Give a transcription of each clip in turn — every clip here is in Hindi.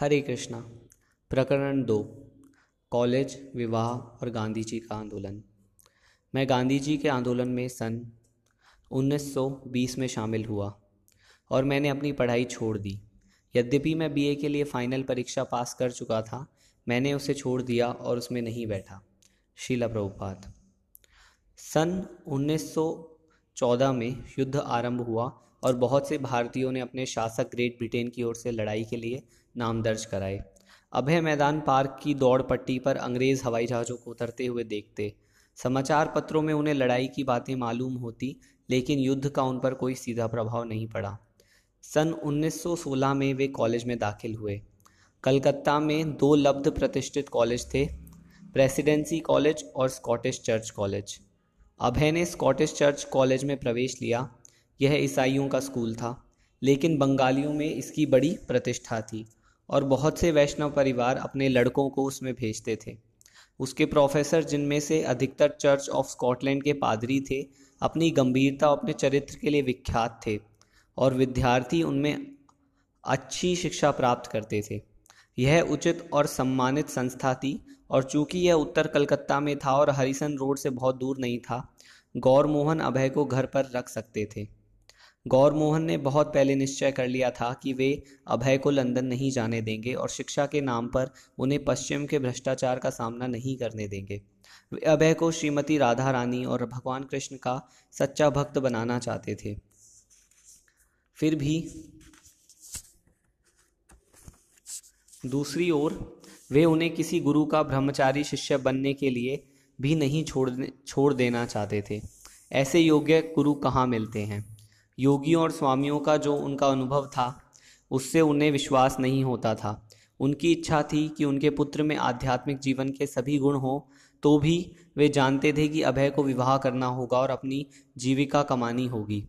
हरे कृष्णा, प्रकरण दो, कॉलेज, विवाह और गांधी जी का आंदोलन। मैं गांधी जी के आंदोलन में सन 1920 में शामिल हुआ और मैंने अपनी पढ़ाई छोड़ दी। यद्यपि मैं बीए के लिए फाइनल परीक्षा पास कर चुका था, मैंने उसे छोड़ दिया और उसमें नहीं बैठा, शीला प्रभुपात सन 1914 में युद्ध आरंभ हुआ और बहुत से भारतीयों ने अपने शासक ग्रेट ब्रिटेन की ओर से लड़ाई के लिए नाम दर्ज कराए। अभय मैदान पार्क की दौड़ पट्टी पर अंग्रेज़ हवाई जहाज़ों को उतरते हुए देखते। समाचार पत्रों में उन्हें लड़ाई की बातें मालूम होती, लेकिन युद्ध का उन पर कोई सीधा प्रभाव नहीं पड़ा। सन 1916 में वे कॉलेज में दाखिल हुए। कलकत्ता में दो लब्ध प्रतिष्ठित कॉलेज थे, प्रेसिडेंसी कॉलेज और स्कॉटिश चर्च कॉलेज। अभय ने स्कॉटिश चर्च कॉलेज में प्रवेश लिया। यह ईसाइयों का स्कूल था, लेकिन बंगालियों में इसकी बड़ी प्रतिष्ठा थी और बहुत से वैष्णव परिवार अपने लड़कों को उसमें भेजते थे। उसके प्रोफेसर, जिनमें से अधिकतर चर्च ऑफ़ स्कॉटलैंड के पादरी थे, अपनी गंभीरता अपने चरित्र के लिए विख्यात थे और विद्यार्थी उनमें अच्छी शिक्षा प्राप्त करते थे। यह उचित और सम्मानित संस्था थी और चूँकि यह उत्तर कलकत्ता में था और हरिसन रोड से बहुत दूर नहीं था गौर मोहन अभय को घर पर रख सकते थे। गौर मोहन ने बहुत पहले निश्चय कर लिया था कि वे अभय को लंदन नहीं जाने देंगे और शिक्षा के नाम पर उन्हें पश्चिम के भ्रष्टाचार का सामना नहीं करने देंगे। वे अभय को श्रीमती राधा रानी और भगवान कृष्ण का सच्चा भक्त बनाना चाहते थे। फिर भी दूसरी ओर वे उन्हें किसी गुरु का ब्रह्मचारी शिष्य बनने के लिए भी नहीं छोड़ छोड़ देना चाहते थे। ऐसे योग्य गुरु कहाँ मिलते हैं? योगियों और स्वामियों का जो उनका अनुभव था, उससे उन्हें विश्वास नहीं होता था। उनकी इच्छा थी कि उनके पुत्र में आध्यात्मिक जीवन के सभी गुण हों तो भी वे जानते थे कि अभय को विवाह करना होगा और अपनी जीविका कमानी होगी।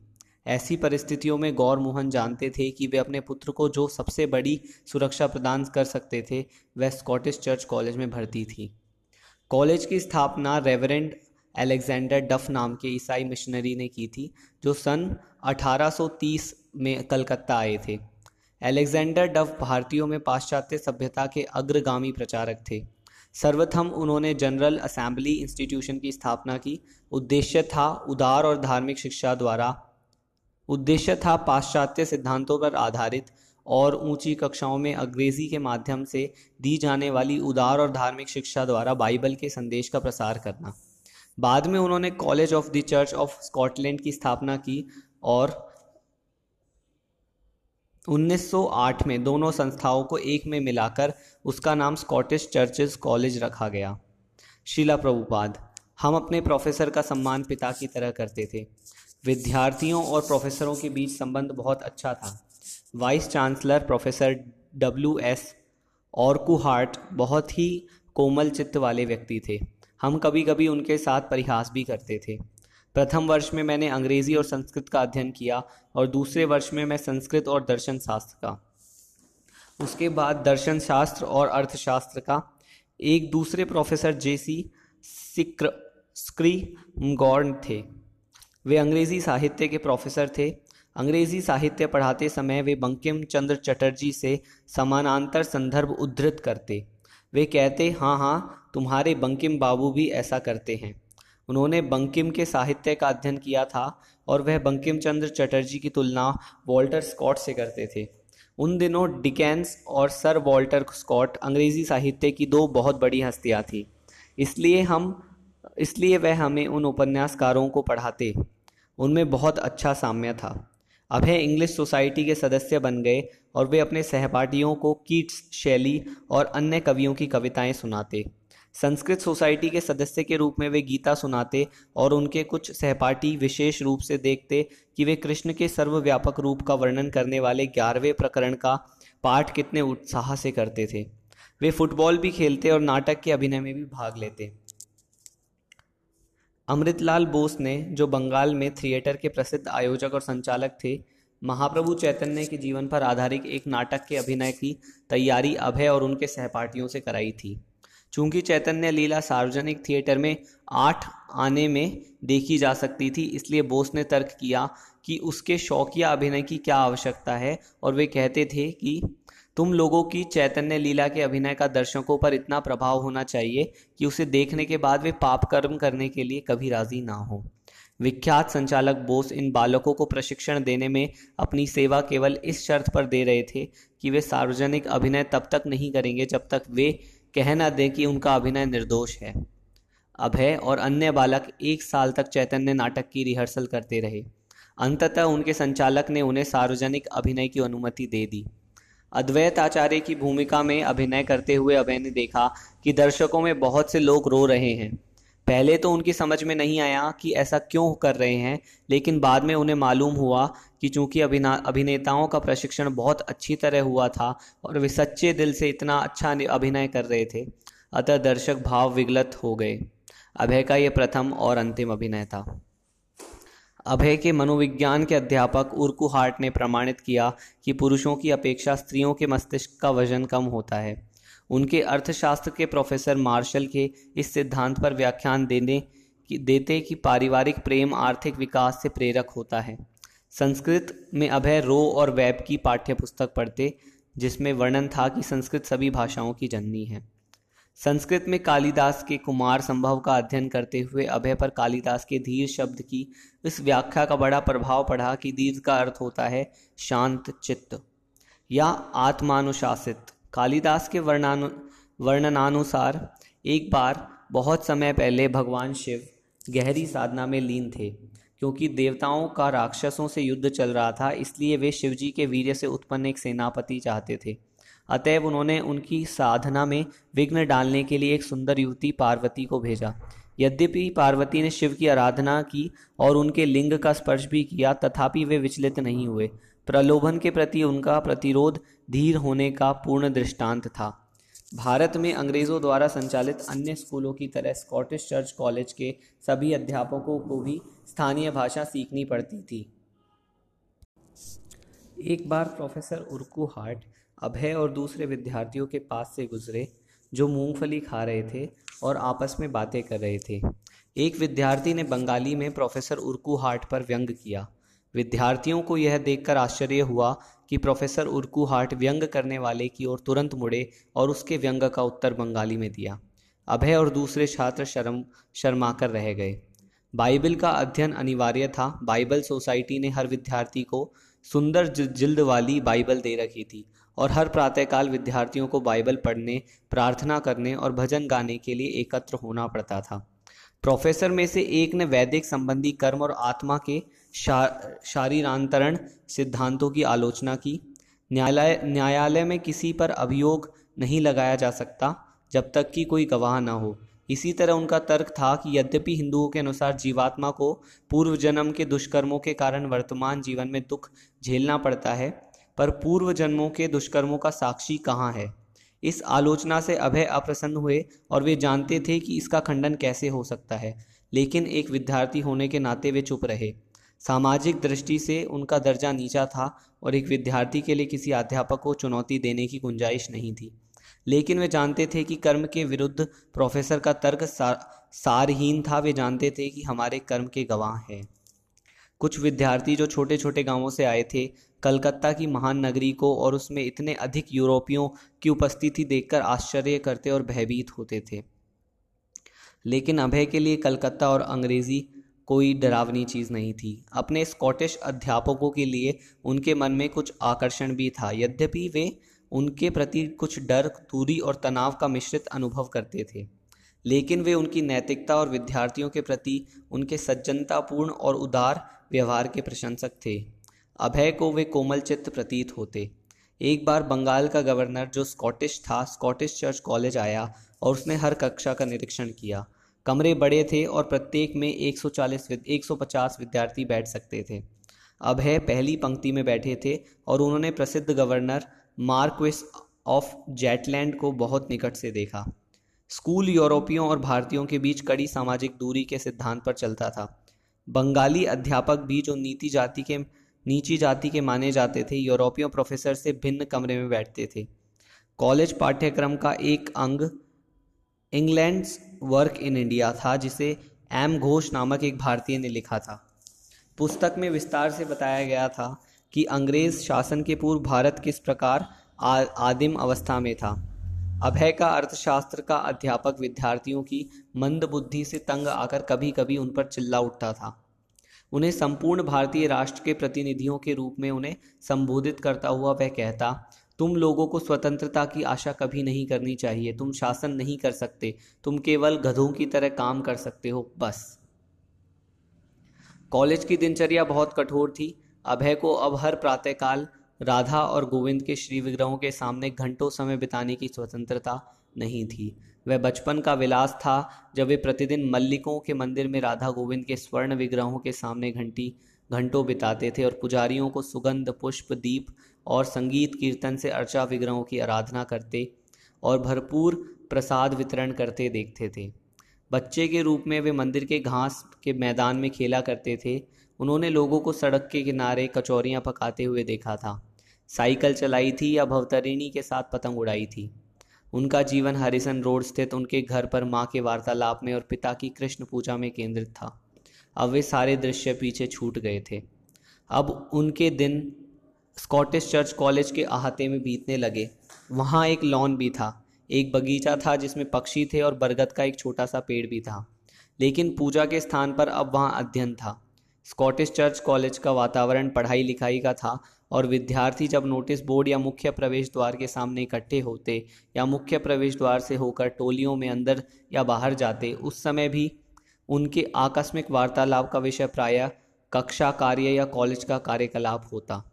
ऐसी परिस्थितियों में गौर मोहन जानते थे कि वे अपने पुत्र को जो सबसे बड़ी सुरक्षा प्रदान कर सकते थे, वह स्कॉटिश चर्च कॉलेज में भर्ती थी। कॉलेज की स्थापना रेवरेंड अलेक्जेंडर डफ नाम के ईसाई मिशनरी ने की थी, जो सन 1830 में कलकत्ता आए थे। अलेक्जेंडर डफ भारतीयों में पाश्चात्य सभ्यता के अग्रगामी प्रचारक थे। सर्वथम उन्होंने जनरल असेंबली इंस्टीट्यूशन की स्थापना की। उद्देश्य था उदार और धार्मिक शिक्षा द्वारा। उद्देश्य था पाश्चात्य सिद्धांतों पर आधारित और ऊँची कक्षाओं में अंग्रेज़ी के माध्यम से दी जाने वाली उदार और धार्मिक शिक्षा द्वारा बाइबल के संदेश का प्रसार करना। बाद में उन्होंने college of the church of Scotland की स्थापना की और 1908 में दोनों संस्थाओं को एक में मिलाकर उसका नाम स्कॉटिश चर्चेज कॉलेज रखा गया। शिला प्रभुपाद, हम अपने प्रोफेसर का सम्मान पिता की तरह करते थे। विद्यार्थियों और प्रोफेसरों के बीच संबंध बहुत अच्छा था। Vice chancellor professor W S Urquhart बहुत ही कोमल चित्त वाले व्यक्ति थे। हम कभी कभी उनके साथ परिहास भी करते थे। प्रथम वर्ष में मैंने अंग्रेज़ी और संस्कृत का अध्ययन किया और दूसरे वर्ष में मैं संस्कृत और दर्शन शास्त्र का। उसके बाद दर्शन शास्त्र और अर्थशास्त्र का। एक दूसरे प्रोफेसर जेसी सिक्र, स्क्री गौर्न थे। वे अंग्रेज़ी साहित्य के प्रोफेसर थे। अंग्रेज़ी साहित्य पढ़ाते समय वे बंकिम चंद्र चटर्जी से समानांतर संदर्भ उद्धृत करते। वे कहते हाँ हाँ तुम्हारे बंकिम बाबू भी ऐसा करते हैं। उन्होंने बंकिम के साहित्य का अध्ययन किया था और वह बंकिम चंद्र चटर्जी की तुलना वॉल्टर स्कॉट से करते थे। उन दिनों डिकेंस और सर वॉल्टर स्कॉट अंग्रेज़ी साहित्य की दो बहुत बड़ी हस्तियाँ थीं। इसलिए हम, इसलिए वह हमें उन उपन्यासकारों को पढ़ाते। उनमें बहुत अच्छा साम्य था। अभय इंग्लिश सोसाइटी के सदस्य बन गए और वे अपने सहपाठियों को कीट्स, शैली और अन्य कवियों की कविताएँ सुनाते। संस्कृत सोसाइटी के सदस्य के रूप में वे गीता सुनाते और उनके कुछ सहपाठी विशेष रूप से देखते कि वे कृष्ण के सर्वव्यापक रूप का वर्णन करने वाले ग्यारहवें प्रकरण का पाठ कितने उत्साह से करते थे। वे फुटबॉल भी खेलते और नाटक के अभिनय में भी भाग लेते। अमृतलाल बोस ने, जो बंगाल में थिएटर के प्रसिद्ध आयोजक और संचालक थे, महाप्रभु चैतन्य के जीवन पर आधारित एक नाटक के अभिनय की तैयारी अभय और उनके सहपाठियों से कराई थी। चूँकि चैतन्य लीला सार्वजनिक थिएटर में आठ आने में देखी जा सकती थी, इसलिए बोस ने तर्क किया कि उसके शौकिया अभिनय की क्या आवश्यकता है और वे कहते थे कि तुम लोगों की चैतन्य लीला के अभिनय का दर्शकों पर इतना प्रभाव होना चाहिए कि उसे देखने के बाद वे पाप कर्म करने के लिए कभी राज़ी ना हो। विख्यात संचालक बोस इन बालकों को प्रशिक्षण देने में अपनी सेवा केवल इस शर्त पर दे रहे थे कि वे सार्वजनिक अभिनय तब तक नहीं करेंगे जब तक वे कह न दें कि उनका अभिनय निर्दोष है। अभय और अन्य बालक एक साल तक चैतन्य नाटक की रिहर्सल करते रहे। अंततः उनके संचालक ने उन्हें सार्वजनिक अभिनय की अनुमति दे दी। अद्वैत आचार्य की भूमिका में अभिनय करते हुए अभय ने देखा कि दर्शकों में बहुत से लोग रो रहे हैं। पहले तो उनकी समझ में नहीं आया कि ऐसा क्यों कर रहे हैं, लेकिन बाद में उन्हें मालूम हुआ कि चूँकि अभिना, अभिनेताओं का प्रशिक्षण बहुत अच्छी तरह हुआ था और वे सच्चे दिल से इतना अच्छा अभिनय कर रहे थे, अतः दर्शक भाव विगलत हो गए। अभय का यह प्रथम और अंतिम अभिनय था। अभय के मनोविज्ञान के अध्यापक उर्कू हार्ट ने प्रमाणित किया कि पुरुषों की अपेक्षा स्त्रियों के मस्तिष्क का वज़न कम होता है। उनके अर्थशास्त्र के प्रोफेसर मार्शल के इस सिद्धांत पर व्याख्यान देने की, देते कि पारिवारिक प्रेम आर्थिक विकास से प्रेरक होता है। संस्कृत में अभय रो और वैब की पाठ्य पुस्तक पढ़ते, जिसमें वर्णन था कि संस्कृत सभी भाषाओं की जननी है। संस्कृत में कालिदास के कुमार संभव का अध्ययन करते हुए अभय पर कालिदास के धीर शब्द की इस व्याख्या का बड़ा प्रभाव पड़ा कि दीर्घ का अर्थ होता है शांत चित्त या आत्मानुशासित। कालिदास के वर्णानु, वर्णनानुसार एक बार बहुत समय पहले भगवान शिव गहरी साधना में लीन थे। क्योंकि देवताओं का राक्षसों से युद्ध चल रहा था, इसलिए वे शिवजी के वीर्य से उत्पन्न एक सेनापति चाहते थे। अतएव उन्होंने उनकी साधना में विघ्न डालने के लिए एक सुंदर युवती पार्वती को भेजा। यद्यपि पार्वती ने शिव की आराधना की और उनके लिंग का स्पर्श भी किया, तथापि वे विचलित नहीं हुए। प्रलोभन के प्रति उनका प्रतिरोध धीर होने का पूर्ण दृष्टांत था। भारत में अंग्रेज़ों द्वारा संचालित अन्य स्कूलों की तरह स्कॉटिश चर्च कॉलेज के सभी अध्यापकों को भी स्थानीय भाषा सीखनी पड़ती थी। एक बार प्रोफेसर उर्कू हार्ट अभय और दूसरे विद्यार्थियों के पास से गुजरे, जो मूंगफली खा रहे थे और आपस में बातें कर रहे थे। एक विद्यार्थी ने बंगाली में प्रोफेसर उर्कू हार्ट पर व्यंग किया। विद्यार्थियों को यह देखकर आश्चर्य हुआ कि प्रोफेसर उर्कू हार्ट व्यंग करने वाले की ओर तुरंत मुड़े और उसके व्यंग का उत्तर बंगाली में दिया। अभय और दूसरे छात्र शर्म शर्मा कर रह गए। बाइबल का अध्ययन अनिवार्य था। बाइबल सोसाइटी ने हर विद्यार्थी को सुंदर जिल्द वाली बाइबल दे रखी थी और हर प्रातःकाल विद्यार्थियों को बाइबल पढ़ने, प्रार्थना करने और भजन गाने के लिए एकत्र होना पड़ता था। प्रोफेसर में से एक ने वैदिक संबंधी कर्म और आत्मा के शारीरांतरण सिद्धांतों की आलोचना की। न्यायालय न्यायालय में किसी पर अभियोग नहीं लगाया जा सकता जब तक कि कोई गवाह न हो। इसी तरह उनका तर्क था कि यद्यपि हिंदुओं के अनुसार जीवात्मा को पूर्व जन्म के दुष्कर्मों के कारण वर्तमान जीवन में दुख झेलना पड़ता है, पर पूर्व जन्मों के दुष्कर्मों का साक्षी कहाँ है? इस आलोचना से अभय अप्रसन्न हुए और वे जानते थे कि इसका खंडन कैसे हो सकता है, लेकिन एक विद्यार्थी होने के नाते वे चुप रहे। सामाजिक दृष्टि से उनका दर्जा नीचा था और एक विद्यार्थी के लिए किसी अध्यापक को चुनौती देने की गुंजाइश नहीं थी। लेकिन वे जानते थे कि कर्म के विरुद्ध प्रोफेसर का तर्क सार, सारहीन था। वे जानते थे कि हमारे कर्म के गवाह हैं। कुछ विद्यार्थी जो छोटे छोटे गाँवों से आए थे कलकत्ता की महान नगरी को और उसमें इतने अधिक यूरोपियों की उपस्थिति देखकर आश्चर्य करते और भयभीत होते थे। लेकिन अभय के लिए कलकत्ता और अंग्रेज़ी कोई डरावनी चीज़ नहीं थी। अपने स्कॉटिश अध्यापकों के लिए उनके मन में कुछ आकर्षण भी था। यद्यपि वे उनके प्रति कुछ डर दूरी और तनाव का मिश्रित अनुभव करते थे। लेकिन वे उनकी नैतिकता और विद्यार्थियों के प्रति उनके सज्जनतापूर्ण और उदार व्यवहार के प्रशंसक थे। अभय को वे कोमल चित्त प्रतीत होते। एक बार बंगाल का गवर्नर, जो स्कॉटिश था, स्कॉटिश चर्च कॉलेज आया और उसने हर कक्षा का निरीक्षण किया। कमरे बड़े थे और प्रत्येक में 140 150 विद्यार्थी बैठ सकते थे। अभय पहली पंक्ति में बैठे थे और उन्होंने प्रसिद्ध गवर्नर मार्क्विस ऑफ़ जेटलैंड को बहुत निकट से देखा। स्कूल यूरोपियों और भारतीयों के बीच कड़ी सामाजिक दूरी के सिद्धांत पर चलता था। बंगाली अध्यापक भी जो नीति जाति के, नीची जाति के माने जाते थे। यूरोपियों प्रोफेसर से भिन्न कमरे में बैठते थे। कॉलेज पाठ्यक्रम का एक अंग इंग्लैंड्स वर्क इन इंडिया था, जिसे एम घोष नामक एक भारतीय ने लिखा था। पुस्तक में विस्तार से बताया गया था कि अंग्रेज़ शासन के पूर्व भारत किस प्रकार आदिम अवस्था में था। अभय का अर्थशास्त्र का अध्यापक विद्यार्थियों की मंद बुद्धि से तंग आकर कभी कभी उन पर चिल्ला उठता था। उन्हें संपूर्ण भारतीय राष्ट्र के प्रतिनिधियों के रूप में उन्हें संबोधित करता हुआ वह कहता, तुम लोगों को स्वतंत्रता की आशा कभी नहीं करनी चाहिए। तुम शासन नहीं कर सकते। तुम केवल गधों की तरह काम कर सकते हो। बस। कॉलेज की दिनचर्या बहुत कठोर थी। अभय को अब हर प्रातःकाल राधा और गोविंद के श्री विग्रहों के सामने घंटों समय बिताने की स्वतंत्रता नहीं थी। वह बचपन का विलास था जब वे प्रतिदिन मल्लिकों के मंदिर में राधा गोविंद के स्वर्ण विग्रहों के सामने घंटी, घंटों बिताते थे और पुजारियों को सुगंध, पुष्प, दीप और संगीत कीर्तन से अर्चा विग्रहों की आराधना करते और भरपूर प्रसाद वितरण करते देखते थे। बच्चे के रूप में वे मंदिर के घास के मैदान में खेला करते थे। उन्होंने लोगों को सड़क के किनारे कचौरियाँ पकाते हुए देखा था। साइकिल चलाई थी या भवतरिणी के साथ पतंग उड़ाई थी। उनका जीवन हरिसन रोड स्थित उनके घर पर माँ के वार्तालाप में और पिता की कृष्ण पूजा में केंद्रित था। अब वे सारे दृश्य पीछे छूट गए थे। अब उनके दिन स्कॉटिश चर्च कॉलेज के अहाते में बीतने लगे। वहाँ एक लॉन भी था। एक बगीचा था जिसमें पक्षी थे और बरगद का एक छोटा सा पेड़ भी था। लेकिन पूजा के स्थान पर अब वहाँ अध्ययन था। स्कॉटिश चर्च कॉलेज का वातावरण पढ़ाई लिखाई का था और विद्यार्थी जब नोटिस बोर्ड या मुख्य प्रवेश द्वार के सामने इकट्ठे होते या मुख्य प्रवेश द्वार से होकर टोलियों में अंदर या बाहर जाते, उस समय भी उनके आकस्मिक वार्तालाप का विषय प्रायः कक्षा कार्य या कॉलेज का कार्यकलाप होता।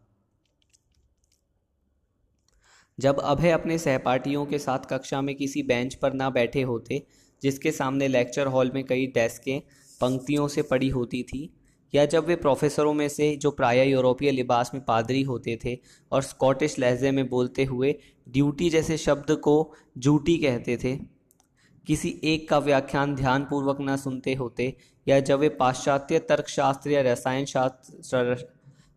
जब अभय अपने सहपाठियों के साथ कक्षा में किसी बेंच पर ना बैठे होते, जिसके सामने लेक्चर हॉल में कई डेस्कें पंक्तियों से पड़ी होती थी, या जब वे प्रोफेसरों में से जो प्राय यूरोपीय लिबास में पादरी होते थे और स्कॉटिश लहजे में बोलते हुए ड्यूटी जैसे शब्द को जूटी कहते थे, किसी एक का व्याख्यान ध्यानपूर्वक न सुनते होते, या जब वे पाश्चात्य तर्कशास्त्र या रसायन शास्त्र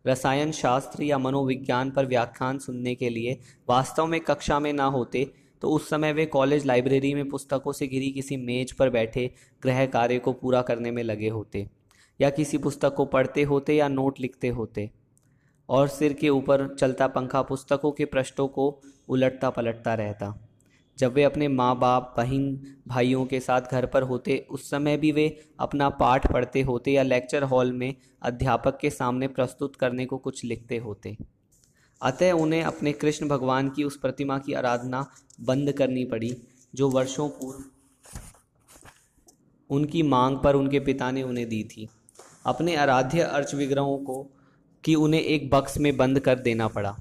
रसायन शास्त्र या मनोविज्ञान पर व्याख्यान सुनने के लिए वास्तव में कक्षा में ना होते तो उस समय वे कॉलेज लाइब्रेरी में पुस्तकों से घिरी किसी मेज पर बैठे गृह कार्य को पूरा करने में लगे होते, या किसी पुस्तक को पढ़ते होते या नोट लिखते होते, और सिर के ऊपर चलता पंखा पुस्तकों के पृष्ठों को उलटता पलटता रहता। जब वे अपने माँ बाप बहन, भाइयों के साथ घर पर होते, उस समय भी वे अपना पाठ पढ़ते होते या लेक्चर हॉल में अध्यापक के सामने प्रस्तुत करने को कुछ लिखते होते। अतः उन्हें अपने कृष्ण भगवान की उस प्रतिमा की आराधना बंद करनी पड़ी, जो वर्षों पूर्व उनकी मांग पर उनके पिता ने उन्हें दी थी। अपने आराध्य अर्च विग्रहों को कि उन्हें एक बक्स में बंद कर देना पड़ा।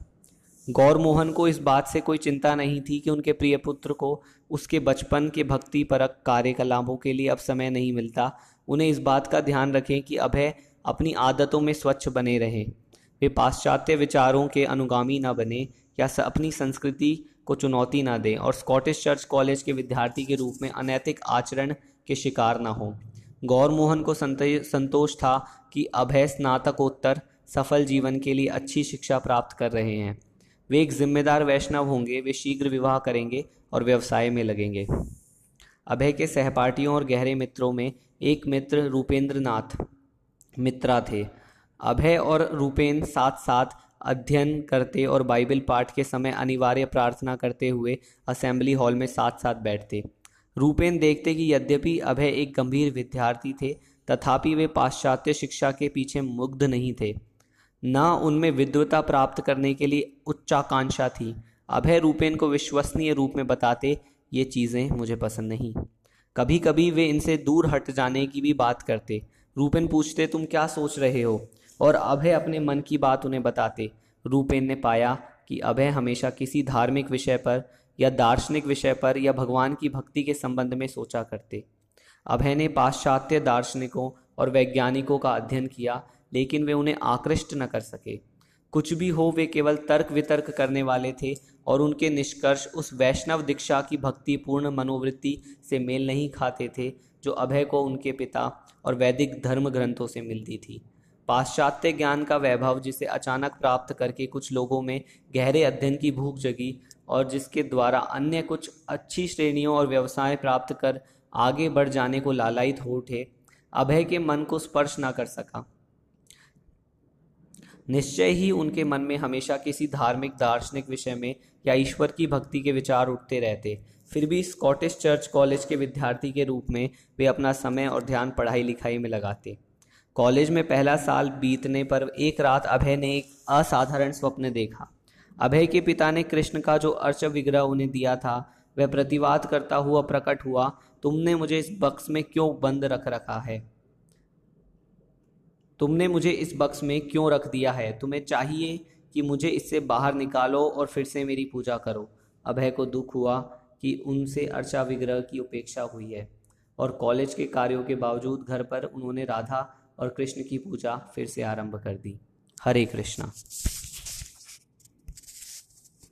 गौर मोहन को इस बात से कोई चिंता नहीं थी कि उनके प्रिय पुत्र को उसके बचपन के भक्ति परक कार्यकलापों के लिए अब समय नहीं मिलता। उन्हें इस बात का ध्यान रखें कि अभय अपनी आदतों में स्वच्छ बने रहें। वे पाश्चात्य विचारों के अनुगामी न बने या अपनी संस्कृति को चुनौती न दें और स्कॉटिश चर्च कॉलेज के विद्यार्थी के रूप में अनैतिक आचरण के शिकार न हों। गौरमोहन को संतोष था कि अभय स्नातकोत्तर सफल जीवन के लिए अच्छी शिक्षा प्राप्त कर रहे हैं। वे एक जिम्मेदार वैष्णव होंगे, वे शीघ्र विवाह करेंगे और व्यवसाय में लगेंगे। अभय के सहपाठियों और गहरे मित्रों में एक मित्र रूपेंद्र नाथ मित्रा थे। अभय और रूपेंद्र साथ साथ अध्ययन करते और बाइबल पाठ के समय अनिवार्य प्रार्थना करते हुए असेंबली हॉल में साथ साथ बैठते। रूपेन देखते कि यद्यपि अभय एक गंभीर विद्यार्थी थे, तथापि वे पाश्चात्य शिक्षा के पीछे मुग्ध नहीं थे। न उनमें विद्वता प्राप्त करने के लिए उच्चाकांक्षा थी। अभय रूपेन को विश्वसनीय रूप में बताते, ये चीज़ें मुझे पसंद नहीं। कभी कभी वे इनसे दूर हट जाने की भी बात करते। रूपेन पूछते, तुम क्या सोच रहे हो? और अभय अपने मन की बात उन्हें बताते। रूपेन ने पाया कि अभय हमेशा किसी धार्मिक विषय पर या दार्शनिक विषय पर या भगवान की भक्ति के संबंध में सोचा करते। अभय ने पाश्चात्य दार्शनिकों और वैज्ञानिकों का अध्ययन किया लेकिन वे उन्हें आकृष्ट न कर सके। कुछ भी हो, वे केवल तर्क वितर्क करने वाले थे और उनके निष्कर्ष उस वैष्णव दीक्षा की भक्तिपूर्ण मनोवृत्ति से मेल नहीं खाते थे, जो अभय को उनके पिता और वैदिक धर्म ग्रंथों से मिलती थी। पाश्चात्य ज्ञान का वैभव जिसे अचानक प्राप्त करके कुछ लोगों में गहरे अध्ययन की भूख जगी और जिसके द्वारा अन्य कुछ अच्छी श्रेणियों और व्यवसाय प्राप्त कर आगे बढ़ जाने को लालायित हो उठे, अभय के मन को स्पर्श ना कर सका। निश्चय ही उनके मन में हमेशा किसी धार्मिक, दार्शनिक विषय में या ईश्वर की भक्ति के विचार उठते रहते। फिर भी स्कॉटिश चर्च कॉलेज के विद्यार्थी के रूप में वे अपना समय और ध्यान पढ़ाई लिखाई में लगाते। कॉलेज में पहला साल बीतने पर एक रात अभय ने एक असाधारण स्वप्न देखा। अभय के पिता ने कृष्ण का जो अर्च विग्रह उन्हें दिया था, वह प्रतिवाद करता हुआ प्रकट हुआ, तुमने मुझे इस बक्स में क्यों बंद रख रखा है? तुमने मुझे इस बक्स में क्यों रख दिया है? तुम्हें चाहिए कि मुझे इससे बाहर निकालो और फिर से मेरी पूजा करो। अभय को दुख हुआ कि उनसे अर्चा विग्रह की उपेक्षा हुई है और कॉलेज के कार्यों के बावजूद घर पर उन्होंने राधा और कृष्ण की पूजा फिर से आरंभ कर दी। हरे कृष्णा।